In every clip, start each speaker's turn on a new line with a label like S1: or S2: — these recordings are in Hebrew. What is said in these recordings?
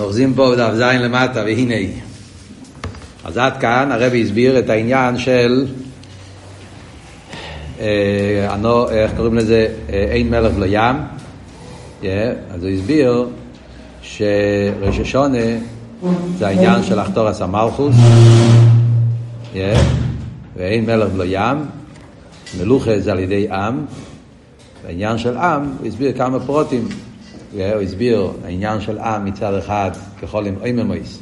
S1: אוחזים פה בדף ז' למטה, והנה. אז עד כאן הרבי הסביר את העניין של, אה, אנו, איך קוראים לזה, אה, אין מלך ולא ים. Yeah, אז הוא הסביר שראש השונה זה העניין של אחתורס המלכוס, yeah, ואין מלך ולא ים, מלוכה זה על ידי עם, העניין של עם, הוא הסביר כמה פרוטים הוא הסביר העניין של עם מצד אחד ככל עם איממויס,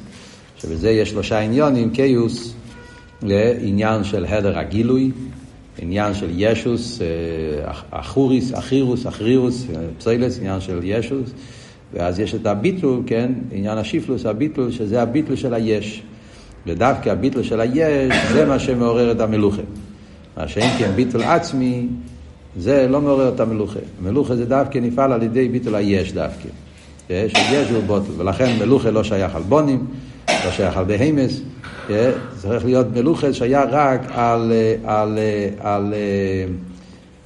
S1: שבזה יש שלושה עניונים, קיוס, עניין של הדר הגילוי, עניין של ישוס, אחוריס, אחירוס, אחרירוס, פסילס, עניין של ישוס, ואז יש את הביטול, כן, עניין השיפלוס, הביטול, שזה הביטול של היש. ודווקא הביטול של היש, זה מה שמעורר את המלוכה. מה שאין כן ביטול עצמי, זה לא מעורר את המלוכה. מלוכה זה דווקא נפעל על ידי ביטול היש דווקא. יש, יש הוא בוטל, ולכן מלוכה לא שייך על בונים, לא שייך על בהמס, צריך להיות מלוכה שייך רק על, על, על,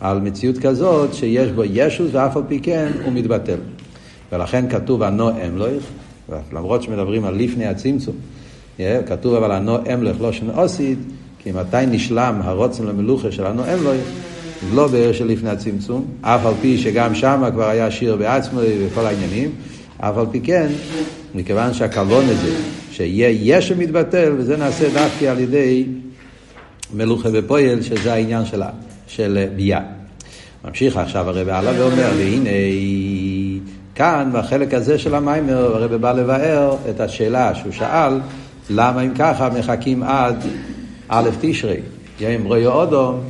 S1: על מציאות כזאת שיש בו ישוס ואף על פי כן הוא מתבטל. ולכן כתוב הנו אמלוך, למרות שמדברים על לפני הצמצום, כתוב אבל הנו אמלוך לא שנעושית, כי מתי נשלם הרוצן למלוכה של הנו אמלוך? לא בערך של לפני הצמצום, אף על פי שגם שם כבר היה שיר בעצמו וכל העניינים, אף על פי כן, מכיוון שהכוון הזה, שיהיה יש שמתבטל, וזה נעשה דווקא על ידי מלוכה ופועל, שזה העניין של, של ביאה. ממשיך עכשיו הרב הלאה ואומר, והנה כאן, בחלק הזה של המיימר, הרב בא לבאר את השאלה שהוא שאל, למה אם ככה מחכים עד א' תשרי, יום רואי אודום,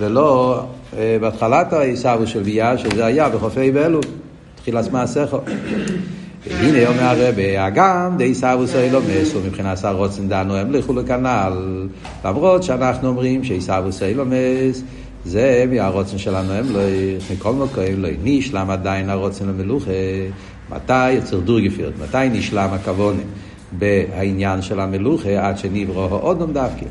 S1: ולא בהתחלת העיסאוו של ביה, שזה היה בחופי באלול, תחילת מעשיך. והנה אומר הרבי, הגם די עיסאוו סוילו מסו מבחינת שר רוצן דנו לכו לכנל, למרות שאנחנו אומרים שעיסאוו סוילו מס זה מהרוצן שלנו הם לא, מכל מקום לא נשלם עדיין הרוצן למלוכה, מתי יצר דורגפירט, מתי נשלם הכוונה בעניין של המלוכה? עד שנברו האודום דווקא,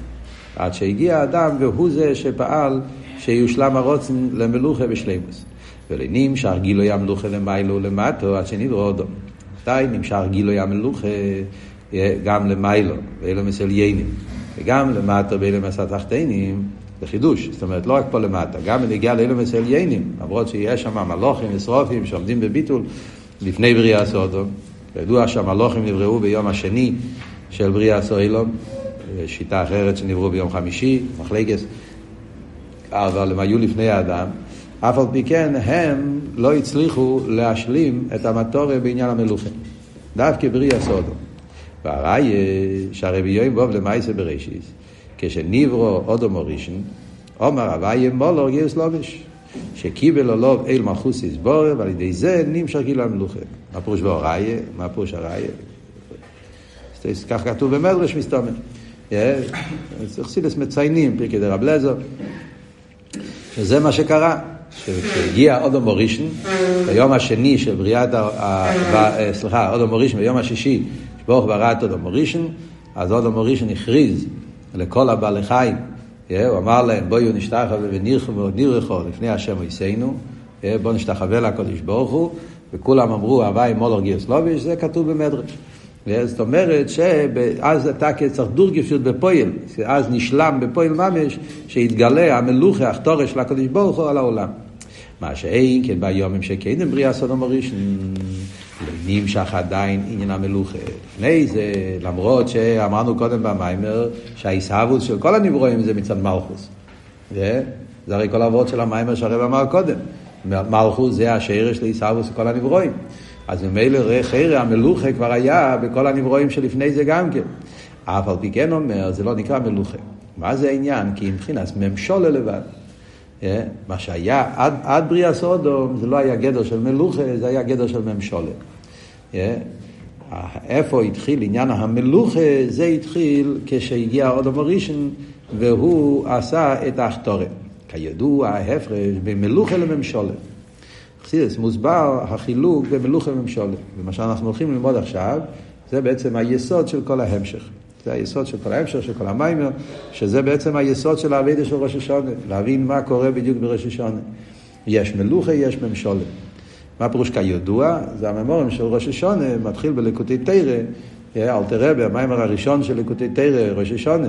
S1: עד שהגיע האדם והוא זה שפעל שיושלם הרוצן למלוכה בשלימוס. ולנמשך גילוי המלוכה למיילו ולמטו עד שנברא אודום. מתי נמשך גילוי המלוכה גם למיילו, ואילו מסליינים, וגם למטו ואילו מסתחתנים, זה חידוש, זאת אומרת לא רק פה למטה, גם בנגיע לאילו מסליינים, למרות שיש שם מלוכים ושרופים שעומדים בביטול לפני בריאה סודום. ידוע שהמלוכים נבראו ביום השני של בריאה סוילום, שיטה אחרת שנבראו ביום חמישי, מחלקס. אבל הם היו לפני האדם, אף על פי כן הם לא הצליחו להשלים את המטורי בעניין המלוכה. דווקא בריאה סודו. והראי שהרבי יוים בוב למעשה בראשיס, כשניברו אודו מורישן, אומר הוויה מולו גיוס לובש, שקיבל עליו אל מלכוס יסבורר, ועל ידי זה נמשך גיל המלוכה. מה פירוש בהוראיה? מה פירוש הראיה? כך כתוב במדרש מסתומר. חסידס מציינים, פרקי דרב לזר, שזה מה שקרה. כשהגיע אודו מורישן, ביום השני של בריאת, ה... סליחה, אודו מורישן, ביום השישי, שברוך ברא את אודו מורישן, אז אודו מורישן הכריז לכל הבעלי חיים, הוא אמר להם, בואו נשתחווה ונרחו לפני השם ויסנו, בואו נשתחווה לקודש ברוך הוא, וכולם אמרו, הוואי מולר גיוס לוביש, זה כתוב במדרש. זאת אומרת שאז אתה כצריך דורגפיות בפועל, אז נשלם בפועל ממש, שהתגלה המלוכה, החתורש של הקדוש ברוך הוא על העולם. מה שאין כן ביומים שכן בריאה סודום הראשון, נמשך עדיין עניין המלוכה. לפני זה, למרות שאמרנו קודם במיימר, שהעיסאוווס של כל הנברואים זה מצד מלכוס. זה הרי כל העבוד של המיימר שהרב אמר קודם. מלכוס זה השרש לעיסאוווס של כל הנברואים. אז ממילא חרא המלוכה כבר היה בכל הנברואים שלפני זה גם כן. אף על פי כן אומר, זה לא נקרא מלוכה. מה זה העניין? כי מבחינת ממשולה לבד. אה? מה שהיה עד, עד בריאה סודום זה לא היה גדר של מלוכה, זה היה גדר של ממשולה. אה? איפה התחיל עניין המלוכה? זה התחיל כשהגיע אודום הראשון והוא עשה את ההכתורת. כידוע ההפרש בין מלוכה לממשולה. חסידס מוסבר החילוק במלוכה וממשולה. ומה שאנחנו הולכים ללמוד עכשיו, זה בעצם היסוד של כל ההמשך. זה היסוד של כל ההמשך, של כל המיימר, שזה בעצם היסוד של האבידה של ראש השונה, להבין מה קורה בדיוק בראש השונה. יש מלוכה, יש ממשולה. מה פירוש כידוע? זה הממורים של ראש השונה, מתחיל בלקוטי תרא, אל תראה במיימר הראשון של לקוטי תרא, ראש השונה,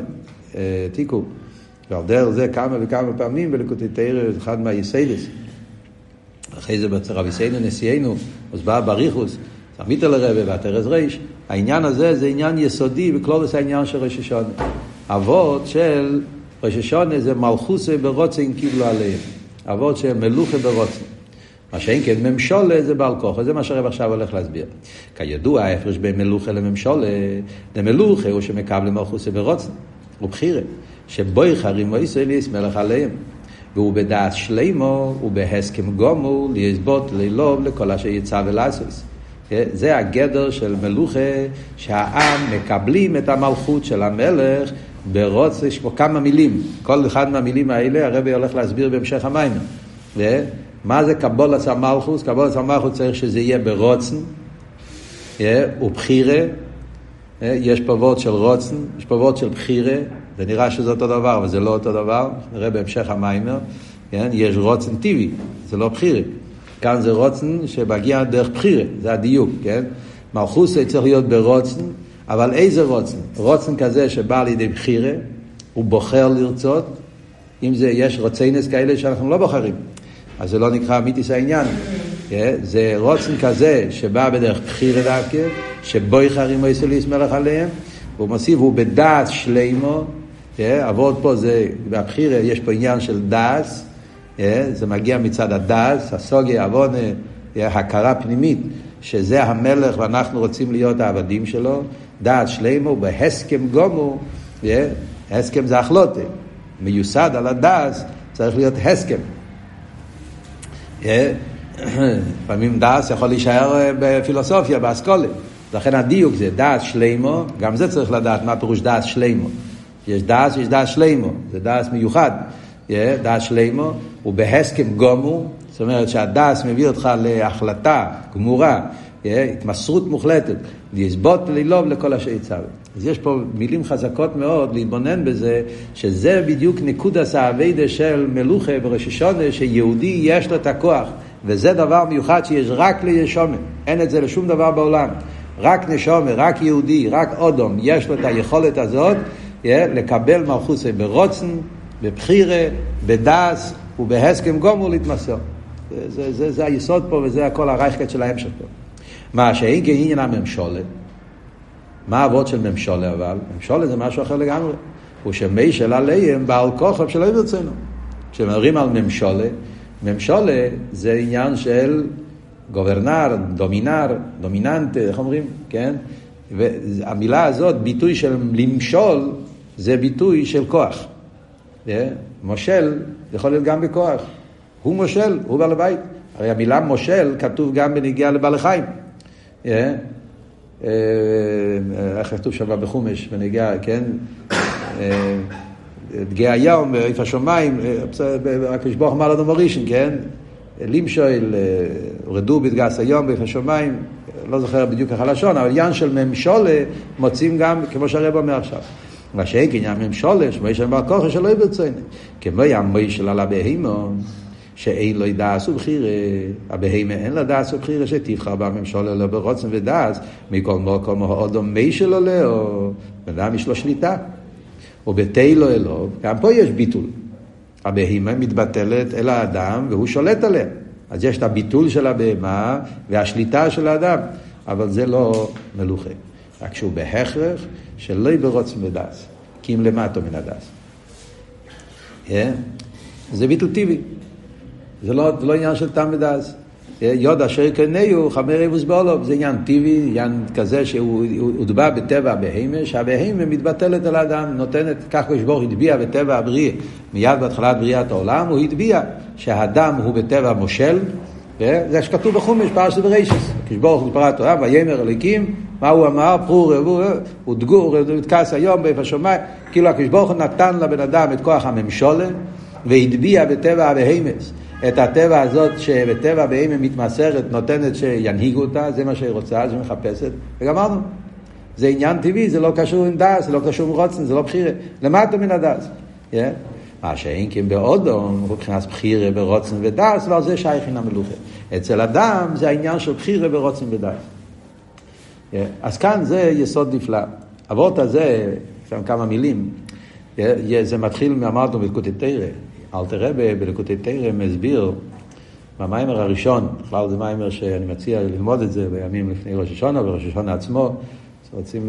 S1: תיקו. ועל דרך זה כמה וכמה פעמים בלקוטי תרא, אחד מהיסיידס. אחרי זה בצרב יסיינו נשיאנו, הוסבר בריחוס, עמית אל הרבה והתרס ריש, העניין הזה זה עניין יסודי בקלולוס העניין של ראש השונה. אבות של ראש השונה זה מלכוסי ברוצן קיבלו עליהם. אבות של מלוכה ברוצן. מה שאין כן ממשולה זה בעל כוחו, זה מה שהרב עכשיו הולך להסביר. כידוע ההפרש בין מלוכה לממשולה, למלוכה הוא שמקבל מלכוסי ברוצן, הוא בחירה, שבוי חרים וישראליס מלך עליהם. והוא בדעת שלימו, הוא בהסכם גומו, ליסבוט לילוב לכל אשר יצא ולעשוס. זה הגדר של מלוכה, שהעם מקבלים את המלכות של המלך ברוץ, יש פה כמה מילים. כל אחד מהמילים האלה הרבי הולך להסביר בהמשך המים. מה זה קבולת המלכוס? קבולת המלכוס צריך שזה יהיה ברוצן ובחירה. יש פה וורד של רוצן, יש פה וורד של בחירה, זה נראה שזה אותו דבר, אבל זה לא אותו דבר, נראה בהמשך המיימר, כן? יש רוצן טבעי, זה לא בחירה. כאן זה רוצן שמגיע דרך בחירה, זה הדיוק, כן? מלכוסי צריך להיות ברוצן, אבל איזה רוצן? רוצן כזה שבא לידי בחירה, הוא בוחר לרצות, אם זה, יש רוצנס כאלה שאנחנו לא בוחרים, אז זה לא נקרא אמיתיס העניין. כן? זה רוצן כזה שבא בדרך בחירה דווקא, שבו יחרים מויסליס מלך עליהם, והוא מוסיף, הוא בדעת שלימו, כן? פה זה, בבחירה יש פה עניין של דעס, כן? זה מגיע מצד הדעס, הסוגיה, עוונה, הכרה פנימית, שזה המלך ואנחנו רוצים להיות העבדים שלו, דעת שלימו, בהסכם גומו, הסכם זה החלוטה, מיוסד על הדעס, צריך להיות הסכם. לפעמים דעס יכול להישאר אה, בפילוסופיה, באסכולה. לכן הדיוק זה דעס שלימו, גם זה צריך לדעת מה פירוש דעס שלימו. יש דעס, יש דעס שלימו, זה דעס מיוחד. דעס שלימו, הוא בהסכם גומו, זאת אומרת שהדעס מביא אותך להחלטה גמורה, התמסרות מוחלטת, לסבוט וללוב לכל אשר יצא. אז יש פה מילים חזקות מאוד להתבונן בזה, שזה בדיוק נקודס האביידה של מלוכה בראש השונה, שיהודי יש לו את הכוח. וזה דבר מיוחד שיש רק לישומן, אין את זה לשום דבר בעולם. רק נשומה, רק יהודי, רק אודום, יש לו את היכולת הזאת לקבל מלכוסי ברוצן, בבחירה, בדס ובהסכם גומור להתמסר. זה, זה, זה, זה היסוד פה וזה הכל הרייכת של ההמשך פה. מה שאין כעניין הממשולת, מה האבות של ממשולה אבל? ממשולה זה משהו אחר לגמרי. הוא שמי של עליהם בעל כוכב שלא יברצנו. כשמדברים על ממשולה, ממשולה זה עניין של גוברנר, דומינר, דומיננט, איך אומרים? כן? והמילה הזאת, ביטוי של למשול, זה ביטוי של כוח. מושל יכול להיות גם בכוח. הוא מושל, הוא בעל הבית. הרי המילה מושל כתוב גם בנגיעה לבעלי חיים. Yeah? איך כתוב שם בחומש, בנגיעה, כן? דגי היום, איפה השמיים, הקדוש ברוך אמר לנו בראשון, כן? לימשול, רדו בדגס היום, באיפה השמיים, לא זוכר בדיוק איך הלשון, אבל עניין של ממשולה מוצאים גם, כמו שהרב אומר עכשיו. מה שאין עניין ממשולה, שמי שם בר כוחו שלא יברצוני. כמו ימי של על הבהימון, שאין לו דעס ובחירה, הבהימה אין לה דעס ובחירה, שתבחר בממשלה לא ברוצן ודעס, מכל מקום האודום מי שלו לאו, בן אדם יש לו שליטה. ובתהילו אלוב, גם פה יש ביטול. הבהימה מתבטלת אל האדם והוא שולט עליה. אז יש את הביטול של הבהמה והשליטה של האדם, אבל זה לא מלוכה. רק שהוא בהכרח שלא יברוץ מדס, כי אם למטו מן הדס. Yeah. זה ביטול טבעי. זה לא, לא עניין של טעם ודס. יוד אשר קנאו חמר אבוס באולוב, זה עניין טבעי, עניין כזה שהוא הוטבע בטבע הבהמה, שהבהמה מתבטלת על האדם, נותנת, כך קדוש ברוך הטביע בטבע הבריאה, מיד בהתחלת בריאת העולם, הוא הטביע שהאדם הוא בטבע מושל, זה שכתוב בחומש, פרשת ברישס, קדוש ברוך הוא פרט תורה, ויאמר אליקים, מה הוא אמר? פרו רבו, הוא דגור, הוא נתכס היום באיפה השמיים, כאילו הקדוש ברוך נתן לבן אדם את כוח הממשולה, והטביע בטבע הבהמס. את הטבע הזאת שבטבע בהמה מתמסרת, נותנת שינהיגו אותה, זה מה שהיא רוצה, זה מחפשת, וגמרנו. זה עניין טבעי, זה לא קשור עם דס, זה לא קשור עם רוצן, זה לא בחירה. למטה מן הדס. Yeah? מה שאין כן באודום, מבחינת בחירה ברוצן ודס, ועל זה שייכין המלוכה. אצל אדם זה העניין של בחירה ברוצן ודס. אז כאן זה יסוד נפלא. אבות הזה, שם כמה מילים, זה מתחיל, אמרנו בלקוטי תרא, אלתר רבה בלקוטי תרא מסביר במיימר הראשון, בכלל זה מיימר שאני מציע ללמוד את זה בימים לפני ראש השונה, וראש השונה עצמו, רוצים,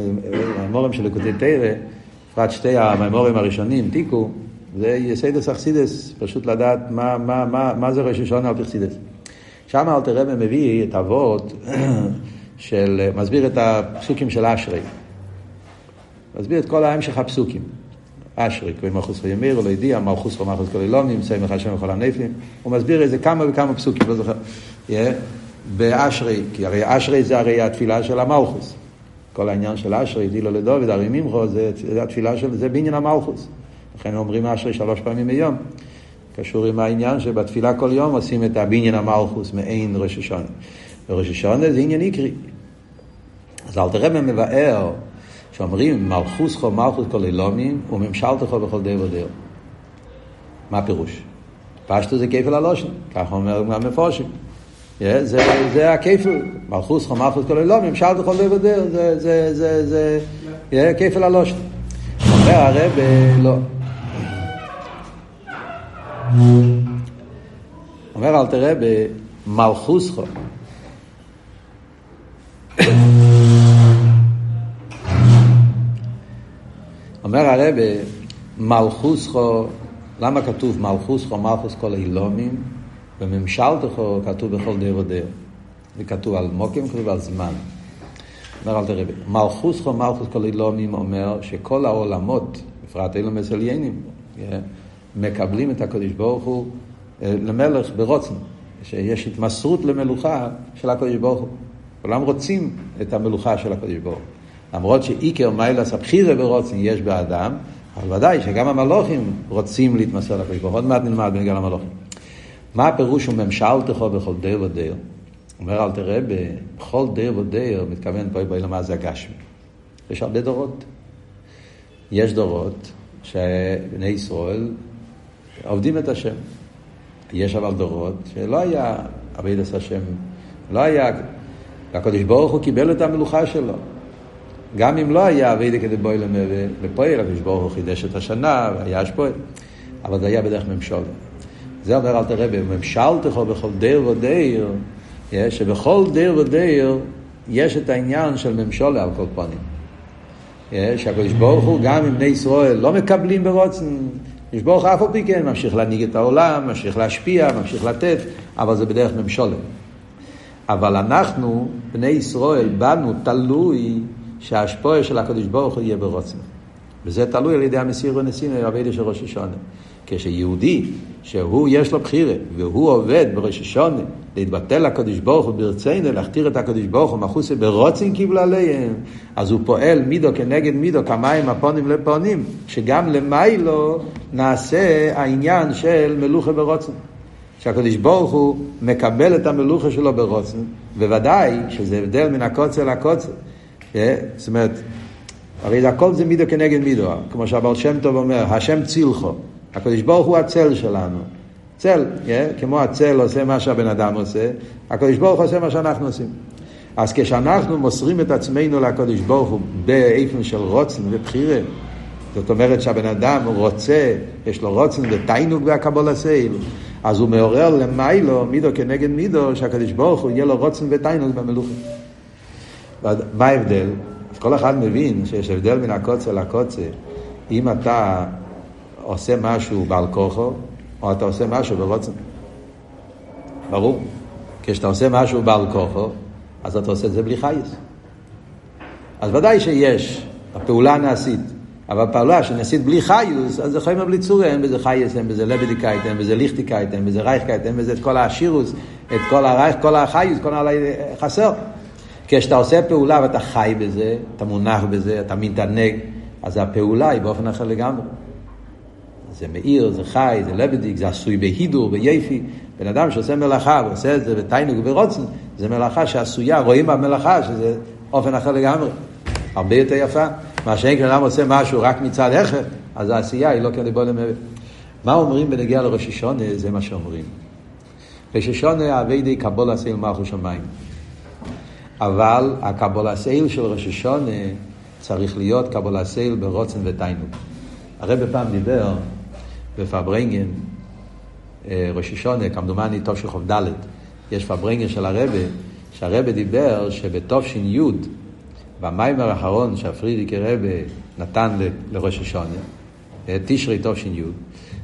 S1: המיימורים של לקוטי תרא, בפרט שתי המיימורים הראשונים, תיקו, זה יסיידס אכסידס, פשוט לדעת מה, מה, מה, מה זה ראש השונה על פרסידס. שם אלתר רבה מביא את אבות של, מסביר את הפסוקים של אשרי. מסביר את כל ההמשך הפסוקים. אשרי, כבי מלכוס וימיר, לא ידיע, מלכוס ומלכוס כל אילונים, סמך השם וכל הנפלים. הוא מסביר איזה כמה וכמה פסוקים, לא זוכר. Yeah, באשרי, כי הרי אשרי זה הרי התפילה של המלכוס. כל העניין של אשרי, דילו לדוד, הרי ממחו, זה, זה התפילה של, זה בעניין המלכוס. לכן אומרים אשרי שלוש פעמים ביום. קשור עם העניין שבתפילה כל יום עושים את הבניין המלכוס מעין ראש השונה. וראש השונה זה עניין עיקרי. אז אל תראה מבאר שאומרים מלכוס חו מלכוס כל אילומים וממשלתכו בכל די ודיו. מה הפירוש? פשטו זה כפל הלושן, ככה אומר גם מפורשים. זה, זה, הכפל, מלכוס חו מלכוס כל אילומים, ממשלתכו בכל די ודיו, זה, זה, זה, זה, זה כפל הלושן. אומר הרב, לא. אומר אל תראה במלכוס חו. אומר הרב, מלכוסכו, למה כתוב מלכוסכו, מלכוס כל אילומים, וממשלתכו כתוב בכל דר ודר. זה כתוב על מוקים, כתוב על זמן. אומר אל תראה, מלכוסכו, מלכוס כל אילומים אומר שכל העולמות, בפרט אילו מסליינים, מקבלים את הקדוש ברוך הוא למלך ברוצן, שיש התמסרות למלוכה של הקדוש ברוך הוא. כולם רוצים את המלוכה של הקדוש ברוך הוא. למרות שאיקר מיילס הבחירה ברוצן יש באדם, אבל ודאי שגם המלוכים רוצים להתמסר לקדוש ברוך הוא. עוד מעט נלמד בנגל המלוכים. מה הפירוש הוא ממשלתך בכל דר ודר? אומר אל תראה, בכל דר ודר, מתכוון פה בואי למה זה הגשמי. יש הרבה דורות. יש דורות שבני ישראל עובדים את השם. יש אבל דורות שלא היה עבודת השם, לא היה, הקדוש ברוך הוא קיבל את המלוכה שלו. גם אם לא היה אבי כדי בואי לפועל, הקדוש ברוך הוא חידש את השנה, והיה שפועל, אבל זה היה בדרך ממשול. זה אומר אל תראה, בממשלתך בכל דר ודר, שבכל דר ודר יש את העניין של ממשולה על כל פנים. שהקדוש ברוך הוא, גם אם בני ישראל לא מקבלים ברוצן, הקדוש ברוך הוא אף על פי כן ממשיך להנהיג את העולם, ממשיך להשפיע, ממשיך לתת, אבל זה בדרך ממשולה. אבל אנחנו, בני ישראל, באנו תלוי שההשפועה של הקדוש ברוך הוא יהיה ברוצן. וזה תלוי על ידי המסיר ונסים ועבדי של ראש השונה. כשיהודי, שהוא יש לו בחירה, והוא עובד בראש השונה, להתבטל לקדוש ברוך הוא ברצינו, להכתיר את הקדוש ברוך הוא מחוסה ברוצן קיבל עליהם, אז הוא פועל מידו כנגד מידו, כמים הפונים לפונים, שגם למיילו נעשה העניין של מלוכה ברוצן. שהקדוש ברוך הוא מקבל את המלוכה שלו ברוצן, בוודאי שזה הבדל מן הקוצר לקוצר. זאת אומרת, הרי הכל זה מידו כנגד מידו, כמו שהבעל שם טוב אומר, השם צילחו, הקדוש ברוך הוא הצל שלנו. צל, כמו הצל עושה מה שהבן אדם עושה, הקדוש ברוך עושה מה שאנחנו עושים. אז כשאנחנו מוסרים את עצמנו לקדוש ברוך הוא באיפן של רוצן ובחירה, זאת אומרת שהבן אדם רוצה, יש לו רוצן ותיינוג והקבול הסייל, אז הוא מעורר למיילו, מידו כנגד מידו, שהקדוש ברוך הוא יהיה לו רוצן ותיינוג במלוכה. מה ההבדל? כל אחד מבין שיש הבדל בין הקוצר לקוצר. אם אתה עושה משהו בעל כוחו, או אתה עושה משהו ברוצן. ברור. כשאתה עושה משהו בעל כוחו, אז אתה עושה את זה בלי חייס. אז ודאי שיש, הפעולה נעשית. אבל פעולה שנעשית בלי חיוס, אז זה חיימה בלי צורה, אין בזה חייס, אין בזה לבדיקאית, אין בזה ליכטיקאית, אין בזה רייכקייט, אין בזה את כל השירוס, את כל הרייך, כל החיוס, כל ה... חסר. כשאתה עושה פעולה ואתה חי בזה, אתה מונח בזה, אתה מתענג, אז הפעולה היא באופן אחר לגמרי. זה מאיר, זה חי, זה לבדיק, זה עשוי בהידור, ביפי. בן אדם שעושה מלאכה ועושה את זה בתיינוג וברוצן, זה מלאכה שעשויה, רואים במלאכה שזה אופן אחר לגמרי. הרבה יותר יפה. מה שאין כאן אדם עושה משהו רק מצד אחר, אז העשייה היא לא כאן לבוא למוות. מה אומרים בנגיע לראש השונה? זה מה שאומרים. ראש השונה אבי די קבול עשה מלכו שמיים. אבל הקבול הסייל של ראש השונה צריך להיות קבול הסייל ברוצן ותיינוק. הרב פעם דיבר בפברנגן, אה, ראש השונה, כמדומני של חוב ד', יש פברנגן של הרבה, שהרבה דיבר שבתש"י, במיימר האחרון שהפרידיק הרבה נתן לראש השונה, אה, תשרי תש"י,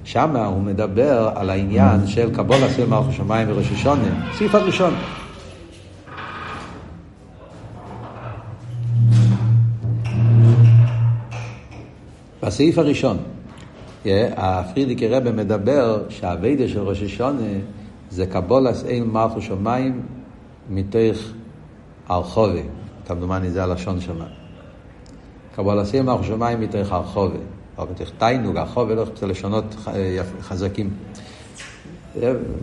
S1: שם הוא מדבר על העניין של קבול עשה מלכו שמיים וראש השונה, סעיף הראשון. בסעיף הראשון, הפרידיקי רבה מדבר שהאביידה של ראש השונה זה קבולס אין מלכו שמיים מתוך הרחובה, כמדומני זה הלשון שם. קבולס אין מלכו שמיים מתוך הרחובה, או מתוך תיינוג, הרחובה, לא זה לשונות חזקים.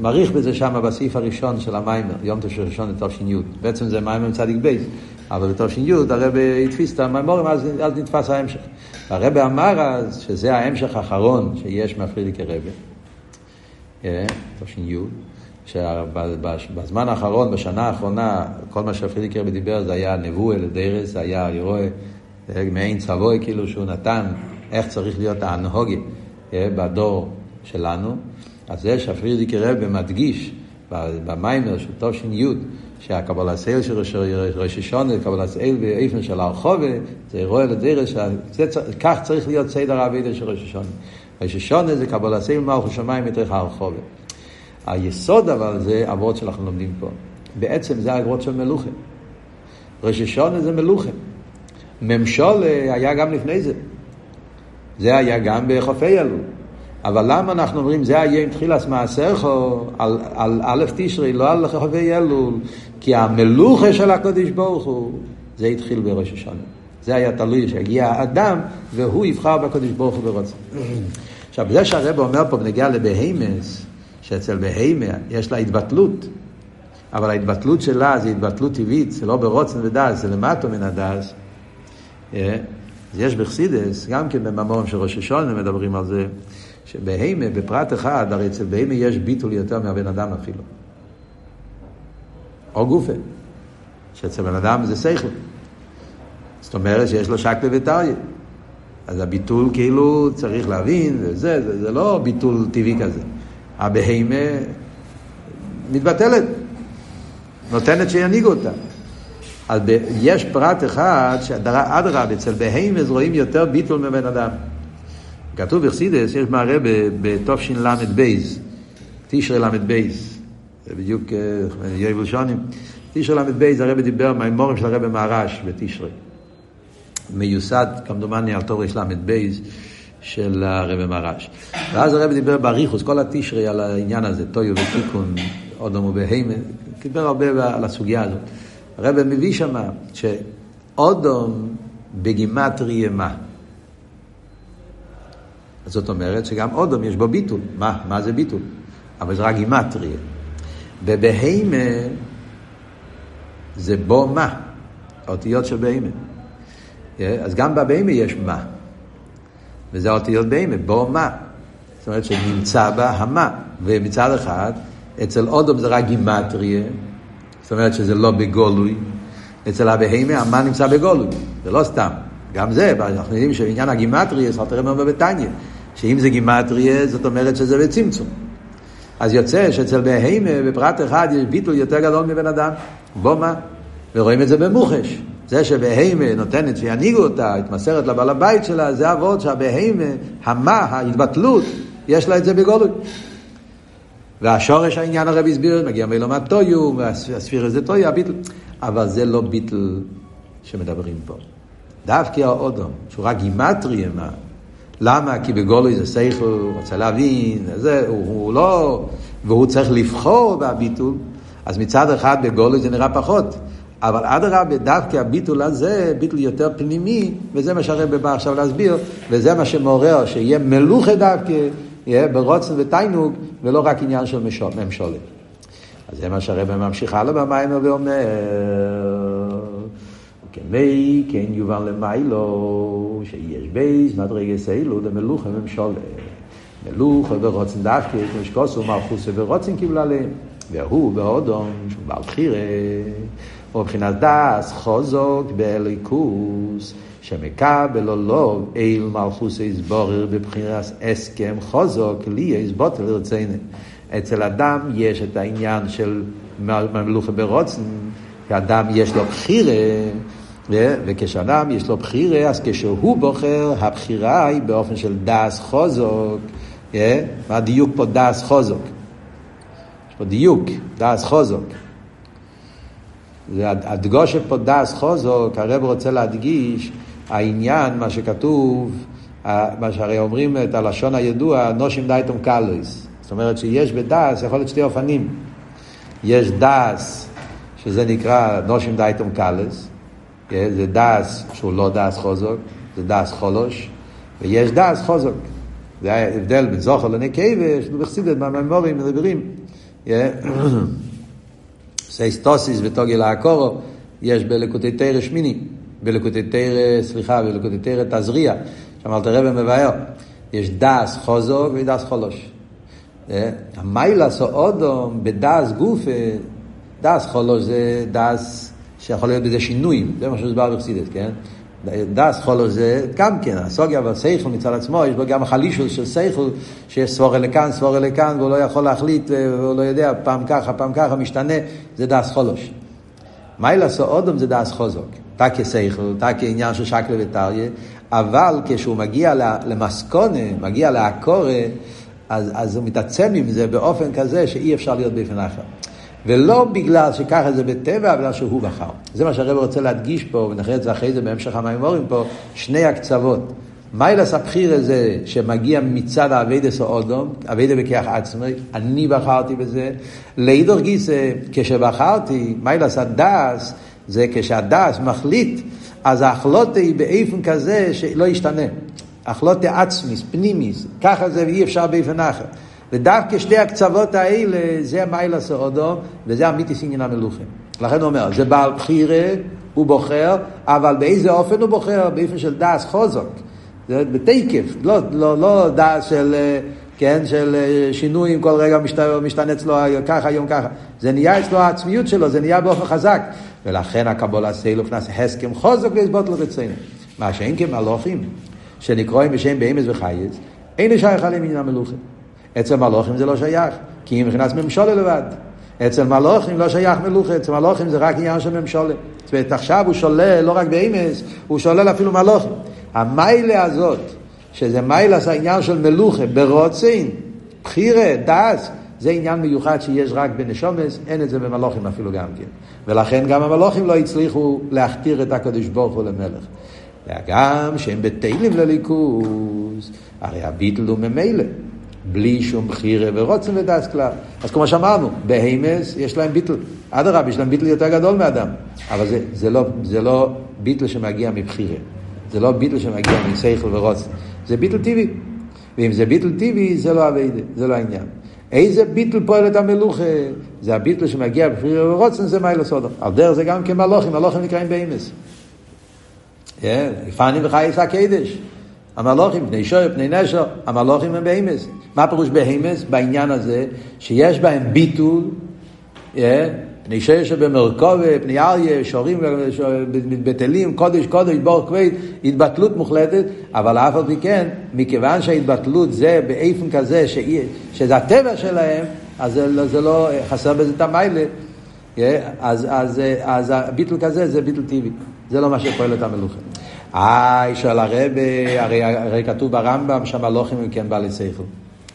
S1: מעריך בזה שם בסעיף הראשון של המיימר, יום תשע ראשון לתש"י. בעצם זה מיימר צדיק בייס, אבל בתש"י הרב התפיס את המיימורים, אז, אז נתפס ההמשך. הרב אמר אז שזה ההמשך האחרון שיש מהפרידיקי רבה, אה, תש"י, שבזמן האחרון, בשנה האחרונה, כל מה שהפרידיקי רבה דיבר זה היה נבואה לדרס, זה היה אירוע מעין צבוי כאילו שהוא נתן איך צריך להיות ההנהוגי אה, בדור שלנו. אז זה שהפרידיקי רבה מדגיש במיימר של תש"י, שהקבלה סייל של ראש השונה, קבלה סייל באיפן של הרחובה, זה אירוע לדרש, כך צריך להיות סדר האבידה של ראש השונה. ראש השונה זה קבלה סייל מלכו שמיים מתוך הרחובה. היסוד אבל זה אבות שאנחנו לומדים פה. בעצם זה האגרות של מלוכה. ראש השונה זה מלוכה. ממשול היה גם לפני זה. זה היה גם בחופי אלול. אבל למה אנחנו אומרים זה היה עם תחילת מעשיך על, על א' תשרי, לא על חווי אלול? כי המלוכה של הקודש ברוך הוא, זה התחיל בראש השנה. זה היה תלוי שיגיע האדם והוא יבחר בקודש ברוך הוא ברוצה. עכשיו, זה שהרב אומר פה בנגיע לבהימס, שאצל בהימה יש לה התבטלות, אבל ההתבטלות שלה זה התבטלות טבעית, זה לא ברוצן ודס, זה למטו מן הדס. אה, יש בחסידס, גם כן בממורים של ראש השונה מדברים על זה, שבהימה, בפרט אחד, הרי אצל בהימה יש ביטול יותר מהבן אדם אפילו. או גופה. שאצל בן אדם זה שכל. זאת אומרת שיש לו שקלה וטריה. אז הביטול כאילו צריך להבין, וזה, זה, זה לא ביטול טבעי כזה. הבהימה מתבטלת, נותנת שינהיגו אותה. אז ב, יש פרט אחד, שאדרבה, אצל בהימה רואים יותר ביטול מבן אדם. כתוב בחסידס, יש מערה בתשל"ב, תשרי ל"ב, זה בדיוק אה, יובל שונים. תשרי ל"ב, הרב דיבר מהאמורים של הרב מהרש בתשרי. מיוסד, כמדומני, על תורש ל"ב של הרב מהרש. ואז הרב דיבר באריכוס, כל התשרי על העניין הזה, טויו ותיקון, אודום ובהימה, דיבר הרבה על הסוגיה הזאת. הרב מביא שמה שאודום בגימטרי מה. זאת אומרת שגם אודום יש בו ביטול. מה? מה זה ביטול? אבל זה רק גימטריה. בבהימה זה בו מה, האותיות של בהימה. אז גם בבהימה יש מה, וזה האותיות בהימה, בו מה. זאת אומרת שנמצא בה המה, ומצד אחד, אצל אודום זה רק גימטריה, זאת אומרת שזה לא בגולוי, אצל הבהימה המה נמצא בגולוי, זה לא סתם. גם זה, אנחנו יודעים שעניין הגימטריה, סרטר אומר בבתניא, שאם זה גימטריה, זאת אומרת שזה בצמצום. אז יוצא שאצל בהימה, בפרט אחד, יש ביטול יותר גדול מבן אדם. בוא מה? ורואים את זה במוחש. זה שבהימה נותנת שינהיגו אותה, התמסרת לבעל הבית שלה, זה אבות שהבהימה, המה, ההתבטלות, יש לה את זה בגולוי. והשורש העניין הרב הסביר, מגיע מלומד טויו, והספיר הזה טויו, הביטל. אבל זה לא ביטל שמדברים פה. דווקא האודום, שהוא רק גימטרי, מה? למה? כי בגולוי זה שכל, הוא רוצה להבין, זה, הוא, הוא לא, והוא צריך לבחור בביטול, אז מצד אחד בגולוי זה נראה פחות. אבל אדרבה, דווקא הביטול הזה, ביטול יותר פנימי, וזה מה שהרבא בא עכשיו להסביר, וזה מה שמעורר, שיהיה מלוכה דווקא, יהיה ברוצן ותיינוג, ולא רק עניין של ממשולת. אז זה מה שהרבא ממשיך הלאה במים ואומר, כמי כן יובן למיילו, שיש בייס מדרגס אלו דמלוכה ממשולה. מלוכה ורוצן דווקא, כמו שכוסו מלכוסה ורוצן קיבלה להם. והוא באודום, שהוא בעל בחירה, הוא מבחינת דס, חוזוק באליקוס, שמקבל או לא אל מלכוס יסבורר בבחירת הסכם חוזוק, לי יסבוטל רצינו. אצל אדם יש את העניין של מלוכה ברוצן, כאדם יש לו בחירה, וכשאדם יש לו בחירה, אז כשהוא בוחר, הבחירה היא באופן של דס חוזוק. מה הדיוק פה דס חוזוק? יש פה דיוק, דס חוזוק. הדגושה פה דס חוזוק, הרב רוצה להדגיש העניין, מה שכתוב, מה שהרי אומרים את הלשון הידוע, נושים דייטום קלויס. זאת אומרת שיש בדס, יכול להיות שתי אופנים. יש דס, שזה נקרא נושים דייטום קלויס, זה דס שהוא לא דס חוזוק, זה דס חולוש, ויש דס חוזוק. זה ההבדל בין זוכר לנקבה, יש בחסידת מהממורים מדברים. סייסטוסיס וטוגל האקורו, יש בלקוטי תרא שמיני, בלקוטי תרא, סליחה, בלקוטי תרא תזריע, שם אל תראה מבאר. יש דס חוזוק ודס חולוש. המיילס או אודום בדס גופה, דס חולוש זה דס שיכול להיות בזה שינויים, זה מה שהוסבר בחסידת, כן? דס חולו זה גם כן, הסוגיה והסייכל מצד עצמו, יש בו גם חלישוס של סייכל, שיש סבורה לכאן, סבורה לכאן, והוא לא יכול להחליט, והוא לא יודע, פעם ככה, פעם ככה, משתנה, זה דס חולוש. מיילה אודום זה דס חוזוק, תקי סייכל, תקי עניין של שקלה וטריה, אבל כשהוא מגיע למסקונה, מגיע לעקורה, אז, אז הוא מתעצם עם זה באופן כזה שאי אפשר להיות באופן אחר. ולא בגלל שככה זה בטבע, בגלל שהוא בחר. זה מה שהרב רוצה להדגיש פה, ונראה את זה אחרי זה בהמשך המימורים פה, שני הקצוות. מיילס הבחיר הזה שמגיע מצד האביידס או אודום, אביידה בכיח עצמי, אני בחרתי בזה. לידור גיסא, כשבחרתי, מיילס הדס, זה כשהדס מחליט, אז ההחלטה היא באיפן כזה שלא ישתנה. החלטה עצמיס, פנימיס, ככה זה ואי אפשר באיפן אחר. ודווקא שתי הקצוות האלה, זה המיילה סעודו, וזה המיתיס עניין המלוכים. לכן הוא אומר, זה בעל בחירה, הוא בוחר, אבל באיזה אופן הוא בוחר? באופן של דס חוזק. זה בתקף, לא, לא, לא דס של, כן, של שינויים, כל רגע משתנה, משתנה אצלו ככה, היום ככה. זה נהיה אצלו העצמיות שלו, זה נהיה באופן חזק. ולכן הקבולה סיילוף נעשה הסכם חוזק ויסבוט לו רצינו. מה שאין כמלוכים, שנקראים בשם בהמס וחייס, אין שייך עליהם עניין המלוכים. אצל מלוכים זה לא שייך, כי אם מבחינת ממשולה לבד. אצל מלוכים לא שייך מלוכה, אצל מלוכים זה רק עניין של ממשולה. זאת אומרת, עכשיו הוא שולל לא רק באמס, הוא שולל אפילו מלוכים. המיילה הזאת, שזה מיילס העניין של מלוכה, ברוצין, בחירה, דס, זה עניין מיוחד שיש רק בנשומס, אין את זה במלוכים אפילו גם כן. ולכן גם המלוכים לא הצליחו להכתיר את הקדוש ברוך הוא למלך. והגם שהם בתהילים לליכוז, הרי הביטל הוא ממילא. בלי שום בחירה ורוצן ודס כלל. אז כמו שאמרנו, בהימס יש להם ביטל. אדרבה, יש להם ביטל יותר גדול מאדם. אבל זה, זה, לא, זה לא ביטל שמגיע מבחירה. זה לא ביטל שמגיע מסייכל ורוצן. זה ביטל טבעי. ואם זה ביטל טבעי, זה לא אביידה, זה לא העניין. איזה ביטל פועל את המלוכה? זה הביטל שמגיע בבחירה ורוצן, זה מיילה סודו. על דרך זה גם כמלוכים, מלוכים נקראים בהימס. יפנים וחייס הקדש. המלוכים, בני שויר, בני נשר, המלוכים הם בהימס. מה פירוש בהימס? בעניין הזה, שיש בהם ביטול, פני שויר שבמרכובה, פני אריה, שורים, בטלים, קודש, קודש, בור כבד, התבטלות מוחלטת, אבל אף על פי כן, מכיוון שההתבטלות זה באיפן כזה, שזה הטבע שלהם, אז זה, זה לא, חסר בזה את המיילה. אז, אז, אז הביטול כזה זה ביטול טבעי, זה לא מה שפועל את המלוכים. אה, שואל הרב, הרי, הרי כתוב ברמב"ם שהמלוכים הם כן בעלי שכל.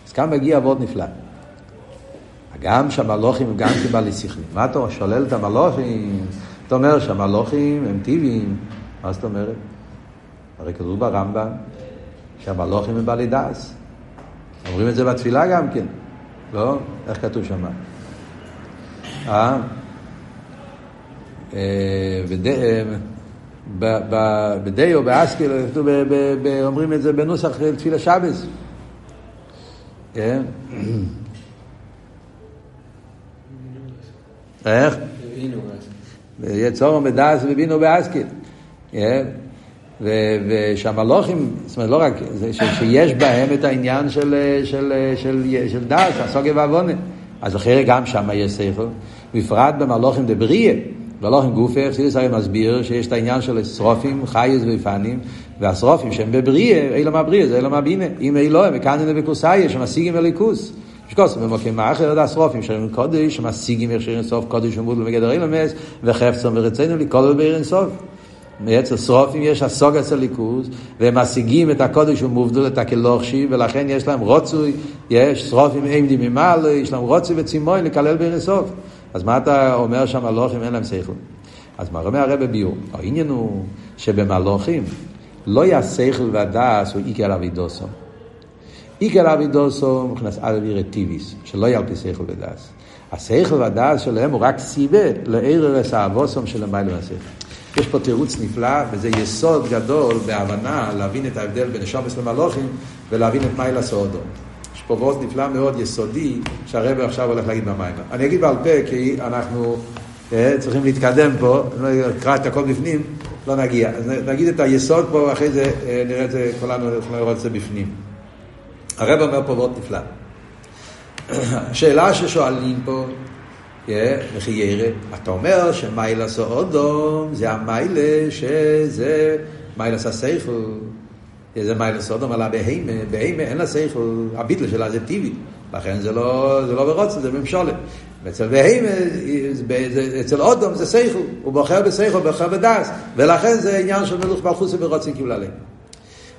S1: אז כאן מגיע עבוד נפלא. גם שהמלוכים הם גם כן בעלי שכלים. מה אתה שולל את המלוכים? אתה אומר שהמלוכים הם טבעיים. מה זאת אומרת? הרי כתוב ברמב"ם שהמלוכים הם בעלי דס. אומרים את זה בתפילה גם כן. לא? איך כתוב שם? אה? אה, בדי או באסקיל, אומרים את זה בנוסח תפילה שבס. כן? איך? יצור מדס ובינו באסקיל. ושהמלוכים, זאת אומרת, לא רק, שיש בהם את העניין של, של, דעת, הסוגיה ועוונה. אז אחרי גם שם יש שכל, בפרט במלוכים דבריה. מלוכים גופה, חסידס הרי מסביר שיש את העניין של שרופים, חייס ויפנים, והשרופים שהם בבריה, אילו מה בריה, זה אילו מה בינה. אם אילו הם מקננה בקוסאיה, שמשיגים אליקוס. שקוס במוקם האחר את השרופים שהם קודש, שמשיגים איך שאין סוף קודש ומודל מגדר אילמס, וחפצם ורצינו לכל באין סוף. מעצר שרופים יש הסוג אצל ליכוז, והם משיגים את הקודש ומובדל, את הקלוחשי, ולכן יש להם רוצוי, יש שרופים עמדים ממעלה, יש להם רוצוי וצימוי לקלל בין הסוף. אז מה אתה אומר שהמלוכים אין להם שכל? אז מה אומר הרב ביור? העניין הוא שבמלוכים לא יהיה שכל והדס הוא איקר אבידוסו. איקר אבידוסו מבחינת אבי רטיביס, שלא יהיה על פי שכל ודס. השכל והדס שלהם הוא רק סיבה לערר האבוסום של המיילה והשכל. יש פה תירוץ נפלא, וזה יסוד גדול בהבנה להבין את ההבדל בין שומס למלוכים ולהבין את מיילה סעודו. פה וורט נפלא מאוד יסודי שהרבר עכשיו הולך להגיד במים. אני אגיד בעל פה כי אנחנו אה, צריכים להתקדם פה, אני לא את הכל בפנים, לא נגיע. נגיד את היסוד פה, ואחרי זה אה, נראה את זה, כולנו לראות את זה בפנים. הרב אומר פה וורט נפלא. שאלה ששואלים פה, וכי ירא, אתה אומר שמיילס אודום זה המיילה שזה מיילס השכל. זה מיילס אודום על הבהימה, בהימה אין לה שכל, הביטל שלה זה טבעי, לכן זה לא, זה לא ברוצן, זה ממשולת. אצל בהימה, אצל אודום זה שכל, הוא בוחר בשכל, בוחר בדס, ולכן זה עניין של מלוך מלכוס וברוצן קיבל עליהם.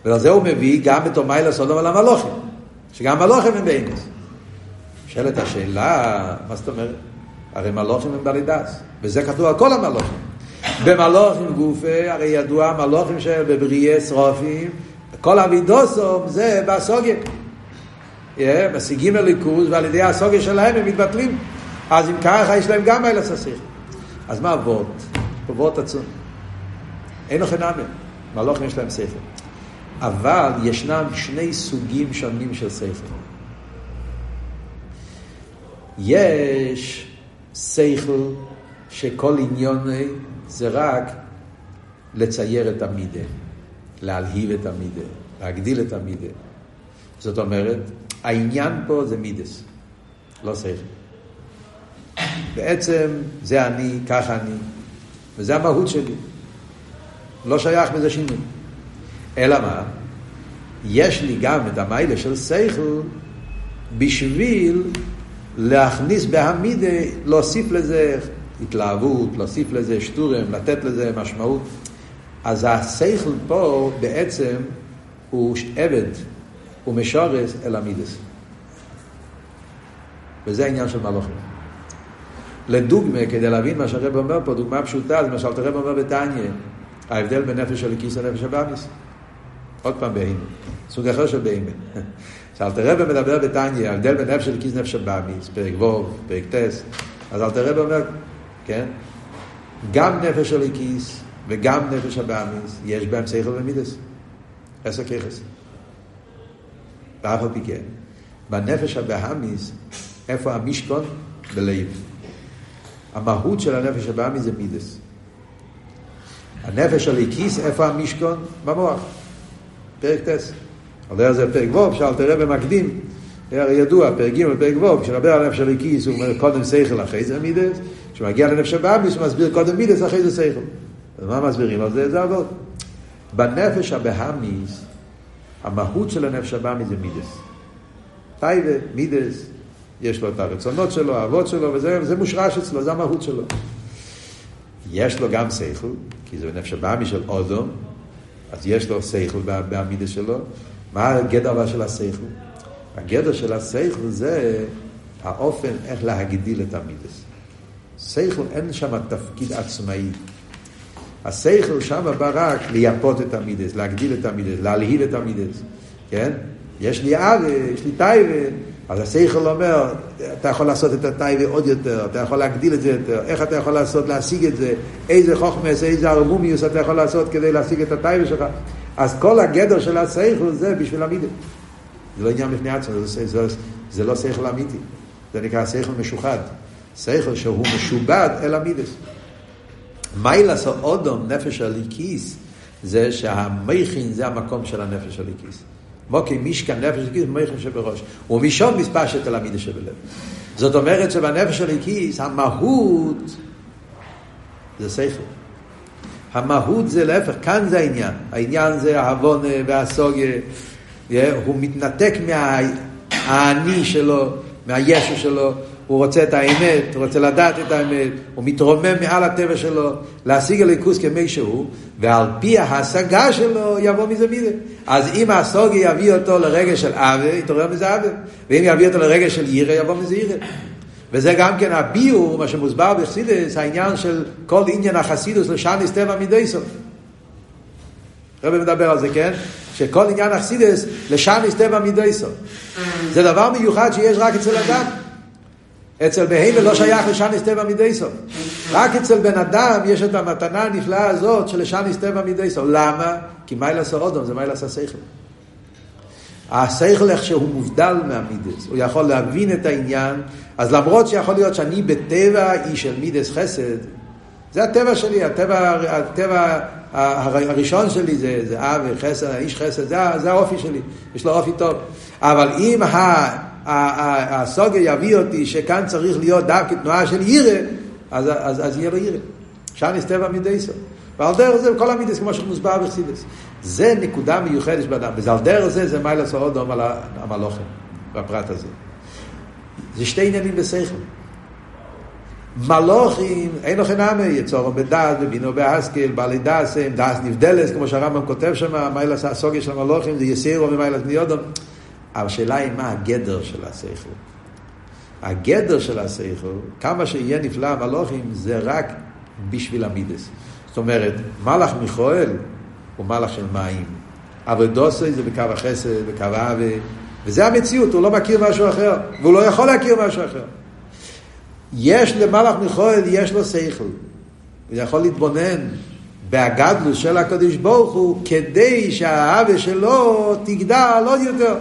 S1: ועל זה הוא מביא גם את המיילס אודום על המלוכים, שגם מלוכים הם בהימס. נשאלת השאלה, מה זאת אומרת? הרי מלוכים הם בעלי דס, וזה כתוב על כל המלוכים. במלוכים גופה, הרי ידוע מלוכים שבבריאה שרופים, כל אבידוסום זה בסוגיה. Yeah, משיגים הליכוז, ועל ידי הסוגיה שלהם הם מתבטלים. אז אם ככה, יש להם גם אלה ססיך. אז מה אבות? אבות עצום. אין לכם נאמן. מלוכים יש להם ספר. אבל ישנם שני סוגים שונים של ספר. יש שכל שכל עניון זה רק לצייר את המידה, להלהיב את המידה, להגדיל את המידה. זאת אומרת, העניין פה זה מידס, לא שכל. בעצם זה אני, ככה אני, וזה המהות שלי. לא שייך בזה שינוי. אלא מה? יש לי גם את המיילה של שכל בשביל להכניס בהמידה, להוסיף לזה התלהבות, להוסיף לזה שטורם, לתת לזה משמעות. אז השכל פה בעצם הוא עבד, הוא משורס אל המידס. וזה העניין של מלוכים. לדוגמה, כדי להבין מה שהרב אומר פה, דוגמה פשוטה, זה מה שהרב אומר בתניא, ההבדל בין נפש של כיס לנפש הבאמיס. עוד פעם בהימה, סוג אחר של בהימה. שאלטער רבי מדבר בתניא, ההבדל בין נפש האלוקית נפש הבהמית, פרק ו', פרק ט', אז אלטער רבי אומר, כן, גם נפש האלוקית וגם נפש הבהמית, יש בהם שכל ומידות, עשר כוחות. ואף על פי כן, בנפש הבהמית, איפה המשכן? בלב. המהות של הנפש הבהמית זה מידות. הנפש האלוקית, איפה המשכן? במוח. פרק ט'. על דרך זה פרק ו', שאלטער רבי מקדים, הרי ידוע, פרק ג' ופרק ו', כשנדבר על נפש האלוקית הוא אומר קודם שכל אחרי זה מידות, כשמגיע לנפש הבהמית הוא מסביר קודם מידות אחרי זה שכל. אז מה מסבירים על זה? זה עבוד. בנפש הבהמית, המהות של הנפש הבהמית זה מידות. טבע, מידות, יש לו את הרצונות שלו, התאוות שלו, וזה, מושרש אצלו, זה המהות שלו. יש לו גם שכל, כי זה נפש הבאמיס של אודום, אז יש לו שכל בעמידה שלו. מה הגדר של השכל? הגדר של השכל זה האופן איך להגדיל את המידס. שכל אין שם תפקיד עצמאי. השכל שם בא רק לייפות את המידס, להגדיל את המידס, להלהיב את המידס, כן? יש לי אבי, יש לי טייבה, אז השכל אומר, אתה יכול לעשות את הטייבה עוד יותר, אתה יכול להגדיל את זה יותר, איך אתה יכול לעשות, להשיג את זה, איזה חוכמס, איזה ארמומיוס אתה יכול לעשות כדי להשיג את הטייבה שלך. אז כל הגדר של השכל זה בשביל המידה. זה לא עניין בפני עצמו, זה, זה, זה לא שכל אמיתי. זה נקרא שכל משוחד. שכל שהוא משובד אל המידס. מיילס האודום, נפש הליקיס, זה שהמכין זה המקום של הנפש הליקיס. מוקי מישכן נפש הליקיס מכין שבראש. ומשום מספשת אל המידה שבלב. זאת אומרת שבנפש הליקיס המהות זה שכל. המהות זה להפך, כאן זה העניין. העניין זה העוונה והסוגיה. הוא מתנתק מהאני שלו, מהישו שלו, הוא רוצה את האמת, הוא רוצה לדעת את האמת, הוא מתרומם מעל הטבע שלו, להשיג הליכוס כמי שהוא, ועל פי ההשגה שלו יבוא מזה מידה. אז אם הסוגי יביא אותו לרגע של עוול, יתעורר מזה עוול, ואם יביא אותו לרגע של ירא, יבוא מזה ירא. וזה גם כן הביור, מה שמוסבר בחסידס, העניין של כל עניין החסידוס לשניס טבע מדי סוף. הרב מדבר על זה, כן? שכל עניין החסידס לשניס טבע מדי סוף. זה דבר מיוחד שיש רק אצל אדם. אצל בהמה לא שייך לשניס טבע מדי סוף. רק אצל בן אדם יש את המתנה הנפלאה הזאת של לשניס טבע מדי סוף. למה? כי מיילס האודום זה מיילס השכל. השכל איך שהוא מובדל מהמידס, הוא יכול להבין את העניין, אז למרות שיכול להיות שאני בטבע איש של מידס חסד, זה הטבע שלי, הטבע, הטבע הראשון שלי זה, זה אב וחסד, איש חסד, זה, זה האופי שלי, יש לו אופי טוב. אבל אם הסוגר יביא אותי שכאן צריך להיות דווקא תנועה של ירא, אז, אז, אז יהיה לו ירא. שניס טבע מדי סוף. ועל דרך זה כל המידס כמו שמוסבר בחסידס. זה נקודה מיוחדת באדם, ועל דרך זה זה מיילס האודום על המלוכים, בפרט הזה. זה שתי עניינים בשכל. מלוכים, אין לכם נמי, יצורם בדעת, בבינו בהשכל, בעלי דעסם, דעס נבדלס, כמו שהרמב"ם כותב שם, מיילס הסוגיה של המלוכים, זה יסירו ומיילס מיודום. השאלה היא מה הגדר של השכל. הגדר של השכל, כמה שיהיה נפלא המלוכים, זה רק בשביל המידס. זאת אומרת, מלאך מיכואל הוא מלאך של מים. אבדוסי זה בקו החסד, בקו האווה, וזה המציאות, הוא לא מכיר משהו אחר, והוא לא יכול להכיר משהו אחר. יש למלאך מיכואל, יש לו שכל. הוא יכול להתבונן בהגדלוס של הקדוש ברוך הוא, כדי שהאהבה שלו תגדל עוד יותר.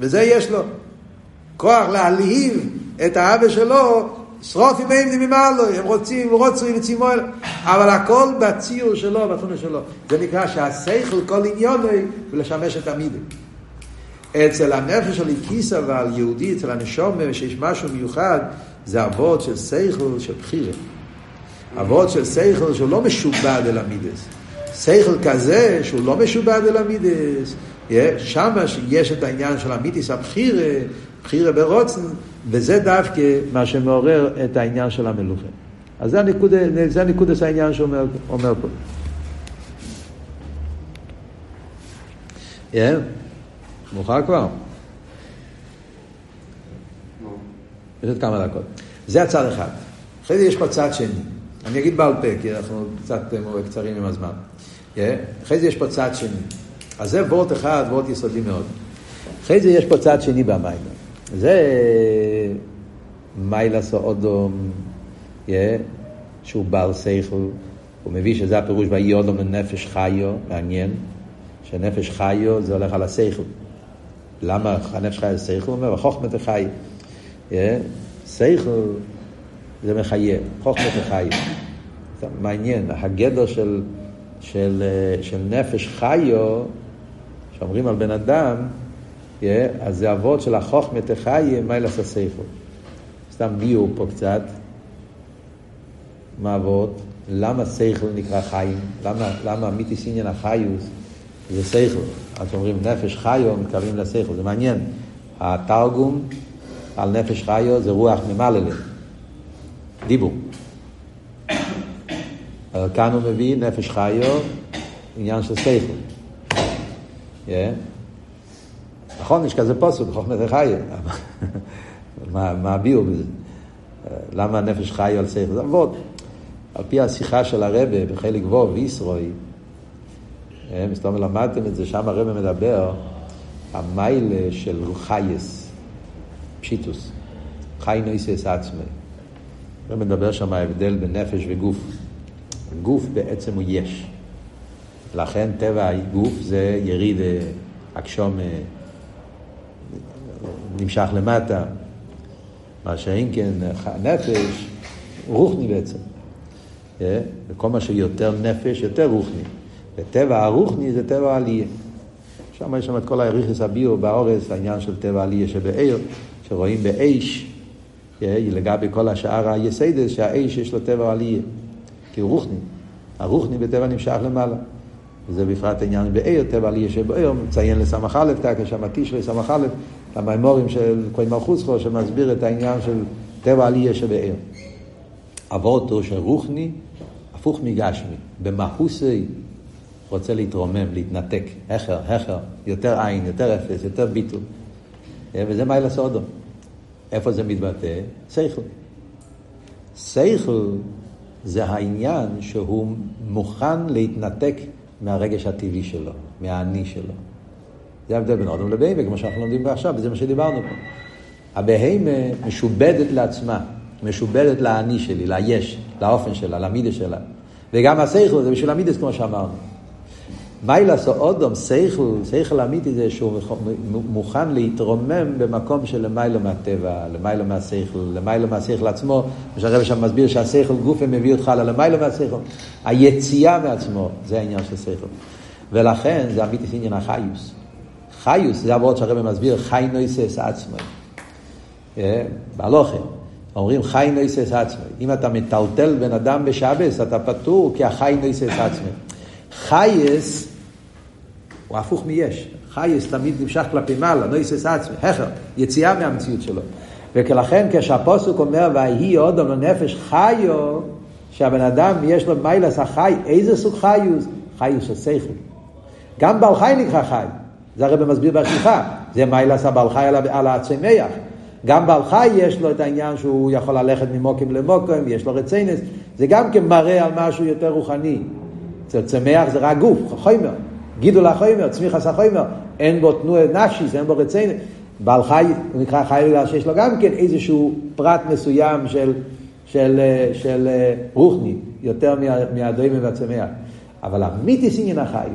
S1: וזה יש לו. כוח להלהיב את האבא שלו, שרוף עם אימני ממעלו, הם רוצים, רוצים וצימו אל... אבל הכל בציור שלו, בתונה שלו. זה נקרא שהשכל כל עניוני ולשמש את המידה. אצל הנפש של כיס אבל, יהודי, אצל הנשום, שיש משהו מיוחד, זה אבות של שכל של בחירה. אבות של שכל שהוא לא משובד אל המידס. שכל כזה שהוא לא משובד אל המידס, שם יש את העניין של המיתיס הבחירה, בחירה ברוצן, וזה דווקא מה שמעורר את העניין של המלוכה. אז זה הנקודה, זה העניין שאומר אומר פה. Yeah, מאוחר כבר? יש עוד כמה דקות. זה הצד אחד. אחרי זה יש פה צד שני. אני אגיד בעל פה, כי אנחנו קצת קצרים עם הזמן. אחרי זה יש פה צד שני. אז זה וורט אחד, וורט יסודי מאוד. אחרי זה יש פה צד שני במים. זה מיילס אודום, yeah, שהוא בעל שכל, הוא מביא שזה הפירוש ויהי אודום לנפש חיו, מעניין, שנפש חיו זה הולך על השכל. למה הנפש חיו זה שכל? הוא אומר, חוכמת החי. Yeah, שכל זה מחיה, חוכמת החי. מעניין, הגדר של, של, של נפש חיו שאומרים על בן אדם, yeah, אז זה אבות של החוכמה תחיה, מיילס הסייכו. סתם ביור פה קצת. מה אבות? למה סייכל נקרא חיים? למה, למה מיתיס עניין החיוס זה סייכל? אז אומרים נפש חיו, מתקרבים לסייכל. זה מעניין. התרגום על נפש חיו זה רוח ממללה. דיבור. כאן הוא מביא נפש חיו, עניין של סייכל. נכון, יש כזה פוסק, בחוכמת החיה. מה הביאו בזה? למה הנפש חי על שכל? זה. על פי השיחה של הרבה בחלק וו וישרוי, מסתום למדתם את זה, שם הרבה מדבר, המיילה של חייס, פשיטוס, חי נויסס עצמי. הרבה מדבר שם ההבדל בין נפש וגוף. גוף בעצם הוא יש. לכן טבע הגוף זה יריד אקשום נמשך למטה. מה שאין כן נפש, רוחני בעצם. וכל מה שיותר נפש, יותר רוחני. וטבע הרוחני זה טבע עלייה. שם יש שם את כל האריכס הביאו באורס, העניין של טבע עלייה שבעיר, שרואים באש, לגבי כל השאר היסיידס, שהאש יש לו טבע עלייה, כי הוא רוחני. הרוחני בטבע נמשך למעלה. וזה בפרט העניין בעיר, טבע עלייה שבעיר, מציין לסמך א', תקה שם תשרי סמך א', המימורים של כהן מלכוסכו, שמסביר את העניין של טבע עלייה שבעיר. אבותו של רוחני, הפוך מגשמי, במהוסי רוצה להתרומם, להתנתק, הכר, הכר, יותר עין, יותר אפס, יותר ביטול. וזה מה ילעשה סודו. איפה זה מתבטא? סייכל. סייכל זה העניין שהוא מוכן להתנתק מהרגש הטבעי שלו, מהאני שלו. זה ההבדל בין אודם לבהמה, כמו שאנחנו לומדים עכשיו, וזה מה שדיברנו פה. הבהמה משובדת לעצמה, משובדת לאני שלי, ליש, לאופן שלה, למידה שלה. וגם השכל זה בשביל המידס, כמו שאמרנו. מיילס או אודום, שכל, שכל אמיתי זה שהוא מוכן להתרומם במקום של למיילו מהטבע, למיילו מהשכל, למיילו מהשכל עצמו, מה שהרבא שם מסביר שהשכל גופה מביא אותך ללמיילו מהשכל. היציאה מעצמו, זה העניין של שכל. ולכן זה אמיתי עניין החיוס. חיוס, זה עבוד שהרבא מסביר, חי נויסס עצמו. אה, בהלוכה. אומרים חי נויסס עצמו. אם אתה מטלטל בן אדם בשבס, אתה פטור כי החי נויסס עצמו. חייס הוא הפוך מיש. חייס תמיד נמשך כלפי מעלה, נויסס עצמי, הכר, יציאה מהמציאות שלו. ולכן כשהפוסק אומר, ויהי אודום לנפש חיו, שהבן אדם יש לו מיילס החי, איזה סוג חיוס? חיוס של שכל. גם בעל חי נקרא חי, זה הרי במסביר בהשליחה, זה מיילס הבעל חי על, על הצמח. גם בעל חי יש לו את העניין שהוא יכול ללכת ממוקם למוקם, יש לו רציינס, זה גם כן מראה על משהו יותר רוחני. צמח זה רק גוף, חומר. גידול החומר, צמיחס החומר, אין בו תנועה נפשיס, אין בו רצינו. בעל חי, הוא נקרא חי בגלל שיש לו גם כן איזשהו פרט מסוים של, של, של, של רוחני, יותר מהדוימה והצמח. אבל המיתיס עניין החייס,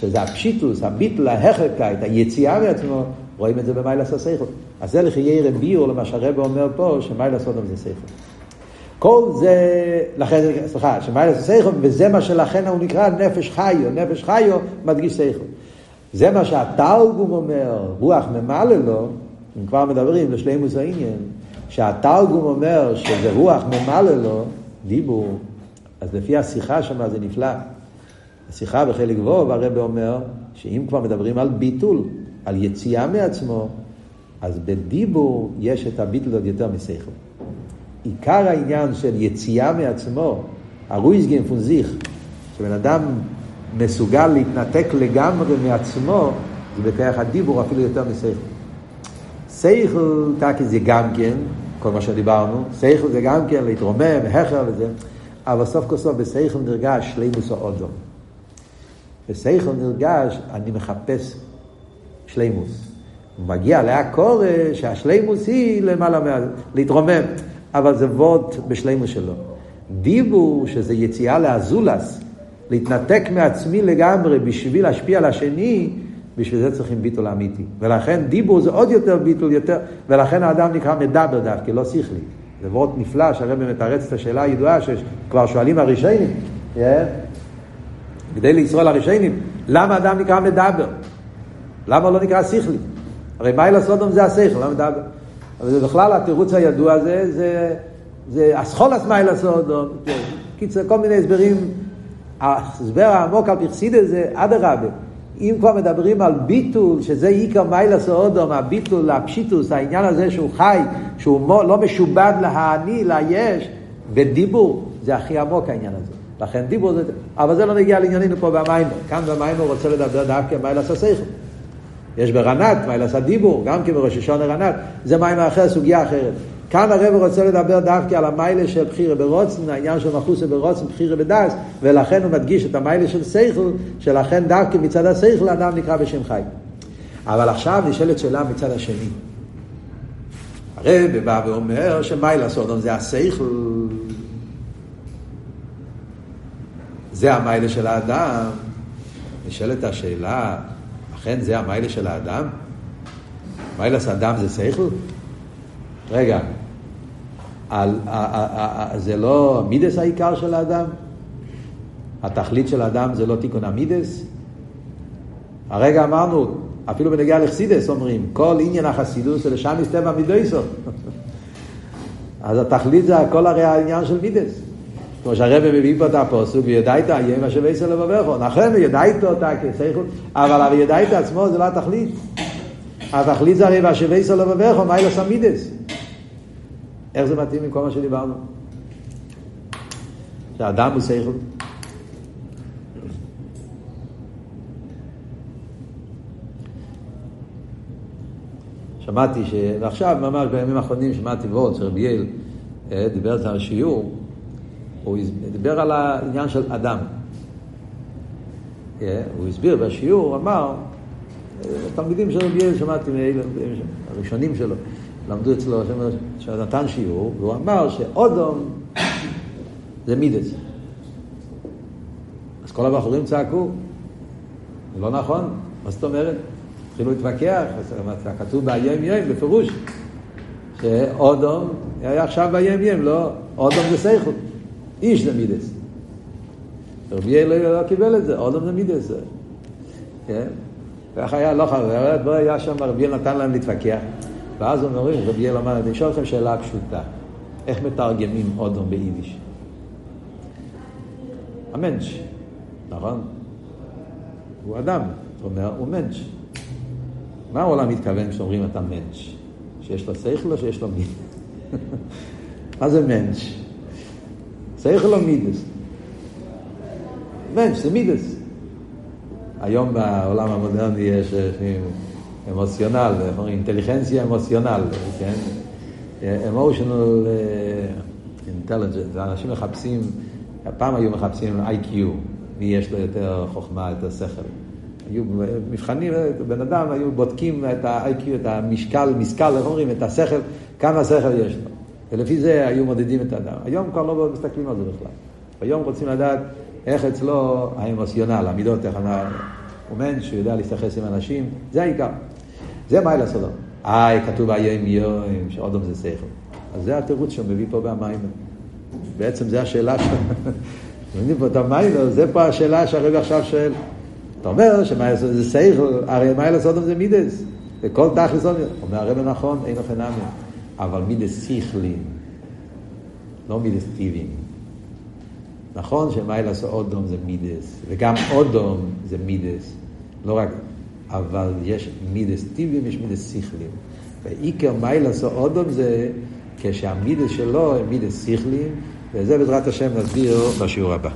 S1: שזה הפשיטוס, הביטל, ההכרקייט, היציאה מעצמו, רואים את זה במיילס הסייכות. אז זה לכי ירא ביור למה שהרבא אומר פה, שמיילס אודם זה סייכות. כל זה, לכן, סליחה, שמיילס סייכו, וזה מה שלכן הוא נקרא נפש חיו, נפש חיו מדגיש סייכו. זה מה שהתרגום אומר, רוח ממלא לו, אם כבר מדברים לשלימוס העניין, שהתרגום אומר שזה רוח ממלא לו, דיבור, אז לפי השיחה שם זה נפלא. השיחה בחלק ווב הרב אומר שאם כבר מדברים על ביטול, על יציאה מעצמו, אז בדיבור יש את הביטול עוד יותר מסייכו. עיקר העניין של יציאה מעצמו, הרויזגן פון זיך, שבן אדם מסוגל להתנתק לגמרי מעצמו, זה בכך הדיבור אפילו יותר מסייכל. סייכל, תקי זה גם כן, כל מה שדיברנו, סייכל זה גם כן להתרומם, הכר וזה, אבל סוף כל סוף בסייכל נרגש שלימוס או אודום. בסייכל נרגש, אני מחפש שלימוס. הוא מגיע להקורא שהשלימוס היא למעלה מה... להתרומם. אבל זה ווד בשלימו שלו. דיבור, שזה יציאה לאזולס, להתנתק מעצמי לגמרי בשביל להשפיע על השני, בשביל זה צריכים ביטול אמיתי. ולכן דיבור זה עוד יותר ביטול, יותר, ולכן האדם נקרא מדבר דווקא, לא שכלי. זה וורט נפלא, שהרבא מתרץ את השאלה הידועה שכבר שואלים הראשונים, yeah. כדי לישראל הראשונים, למה אדם נקרא מדבר? למה לא נקרא שכלי? הרי מה אל הסודום זה השכל, לא מדבר. אבל זה בכלל התירוץ הידוע הזה, זה, זה אסכולס מיילס אודום. קיצר, כל מיני הסברים. ההסבר העמוק על פרסידה זה אדרבה. אם כבר מדברים על ביטול, שזה עיקר מיילס אודום, הביטול, הפשיטוס, העניין הזה שהוא חי, שהוא לא משובד להאני, ליש, בדיבור, זה הכי עמוק העניין הזה. לכן דיבור זה... אבל זה לא נגיע לענייננו פה במיימר. כאן במיימר רוצה לדבר דווקא מיילס הסייכם. יש ברנת, מיילס הדיבור, גם כן בראש השונה רנת, זה מים אחר, סוגיה אחרת. כאן הרב רוצה לדבר דווקא על המיילה של בחירה ברוצן, העניין של מחוסה ברוצן, בחירה בדס, ולכן הוא מדגיש את המיילה של סייכל, שלכן דווקא מצד הסייכל אדם נקרא בשם חי. אבל עכשיו נשאלת שאלה מצד השני. הרב בא ואומר שמיילה סודום זה הסייכל, זה המיילה של האדם. נשאלת השאלה, לכן זה המיילה של האדם? מיילה של האדם זה שכל? רגע, על, ה, ה, ה, זה לא מידס העיקר של האדם? התכלית של האדם זה לא תיקון המידס? הרגע אמרנו, אפילו בנגיעה לחסידס אומרים, כל עניין החסידוס זה לשם מסתבר מידויסו. אז התכלית זה הכל הרי העניין של מידס. כמו שהרבא מביא פה את הפוסוק, וידעת איים אשר ויסר לבבך, נכון, וידעת אותה כסייכות, אבל הוידעת עצמו זה לא התכלית. התכלית זה הרי ואשר ויסר לבבך, מה אילו סמידס. איך זה מתאים עם כל מה שדיברנו? שהאדם הוא סייכות. שמעתי ש... ועכשיו, ממש בימים האחרונים, שמעתי ועוד, שרבי יעל אה, דיבר על השיעור, הוא דיבר על העניין של אדם. אה, הוא הסביר בשיעור, אמר, תלמידים של רבי יעל, שמעתי הראשונים שלו, למדו אצלו, שנתן שיעור, והוא אמר שאודום זה מידס. אז כל הבחורים צעקו, זה לא נכון, מה זאת אומרת? התחילו להתווכח, כתוב באיים ים בפירוש, שאודום היה עכשיו באיים ים, לא, אודום זה סייכות, איש זה מידס. רבי יאיר לא קיבל את זה, אודום זה מידס. כן? כך היה, לא חבר, לא היה שם, רבי יאיר נתן להם להתווכח. ואז אומרים, רבי יאיר אמר, אני אשאל לכם שאלה פשוטה, איך מתרגמים אודום ביידיש? המנש, נכון? הוא אדם, זאת אומרת, הוא מנש. מה העולם מתכוון כשאומרים אתה מנש? שיש לו שכל או שיש לו מידס? מה זה מנש? שכל או מידס? מנש זה מידס. היום בעולם המודרני יש אמוציונל, אומרים אינטליגנציה אמוציונל, כן? אמושיונל אינטליגנט, אנשים מחפשים, פעם היו מחפשים איי-קיו, מי יש לו יותר חוכמה, יותר שכל. היו מבחנים, בן אדם, היו בודקים את ה-IQ, את המשקל, משכל, איך אומרים, את השכל, כמה שכל יש לו. ולפי זה היו מודדים את האדם. היום כבר לא מסתכלים על זה בכלל. היום רוצים לדעת איך אצלו האמוציונל, המידות, איך הוא מן שהוא יודע להסתכס עם אנשים, זה העיקר. זה מה לעשות. איי, כתוב היום יום, שעוד זה שכל. אז זה התירוץ שהוא מביא פה במים. בעצם זו השאלה שלו. מבינים פה את המים, זה פה השאלה שהרבי עכשיו שואל. אתה אומר שמה זה סייכל, הרי מה לעשות זה מידס. וכל תכלס עוד, אומר הרב נכון, אין לכם נמי. אבל מידס שכלים, לא מידס טיבים. נכון לעשות אודום זה מידס, וגם אודום זה מידס. לא רק, אבל יש מידס טיבים, יש מידס שכלים. ועיקר לעשות אודום זה כשהמידס שלו הם מידס שכלים, וזה בעזרת השם נסביר בשיעור הבא.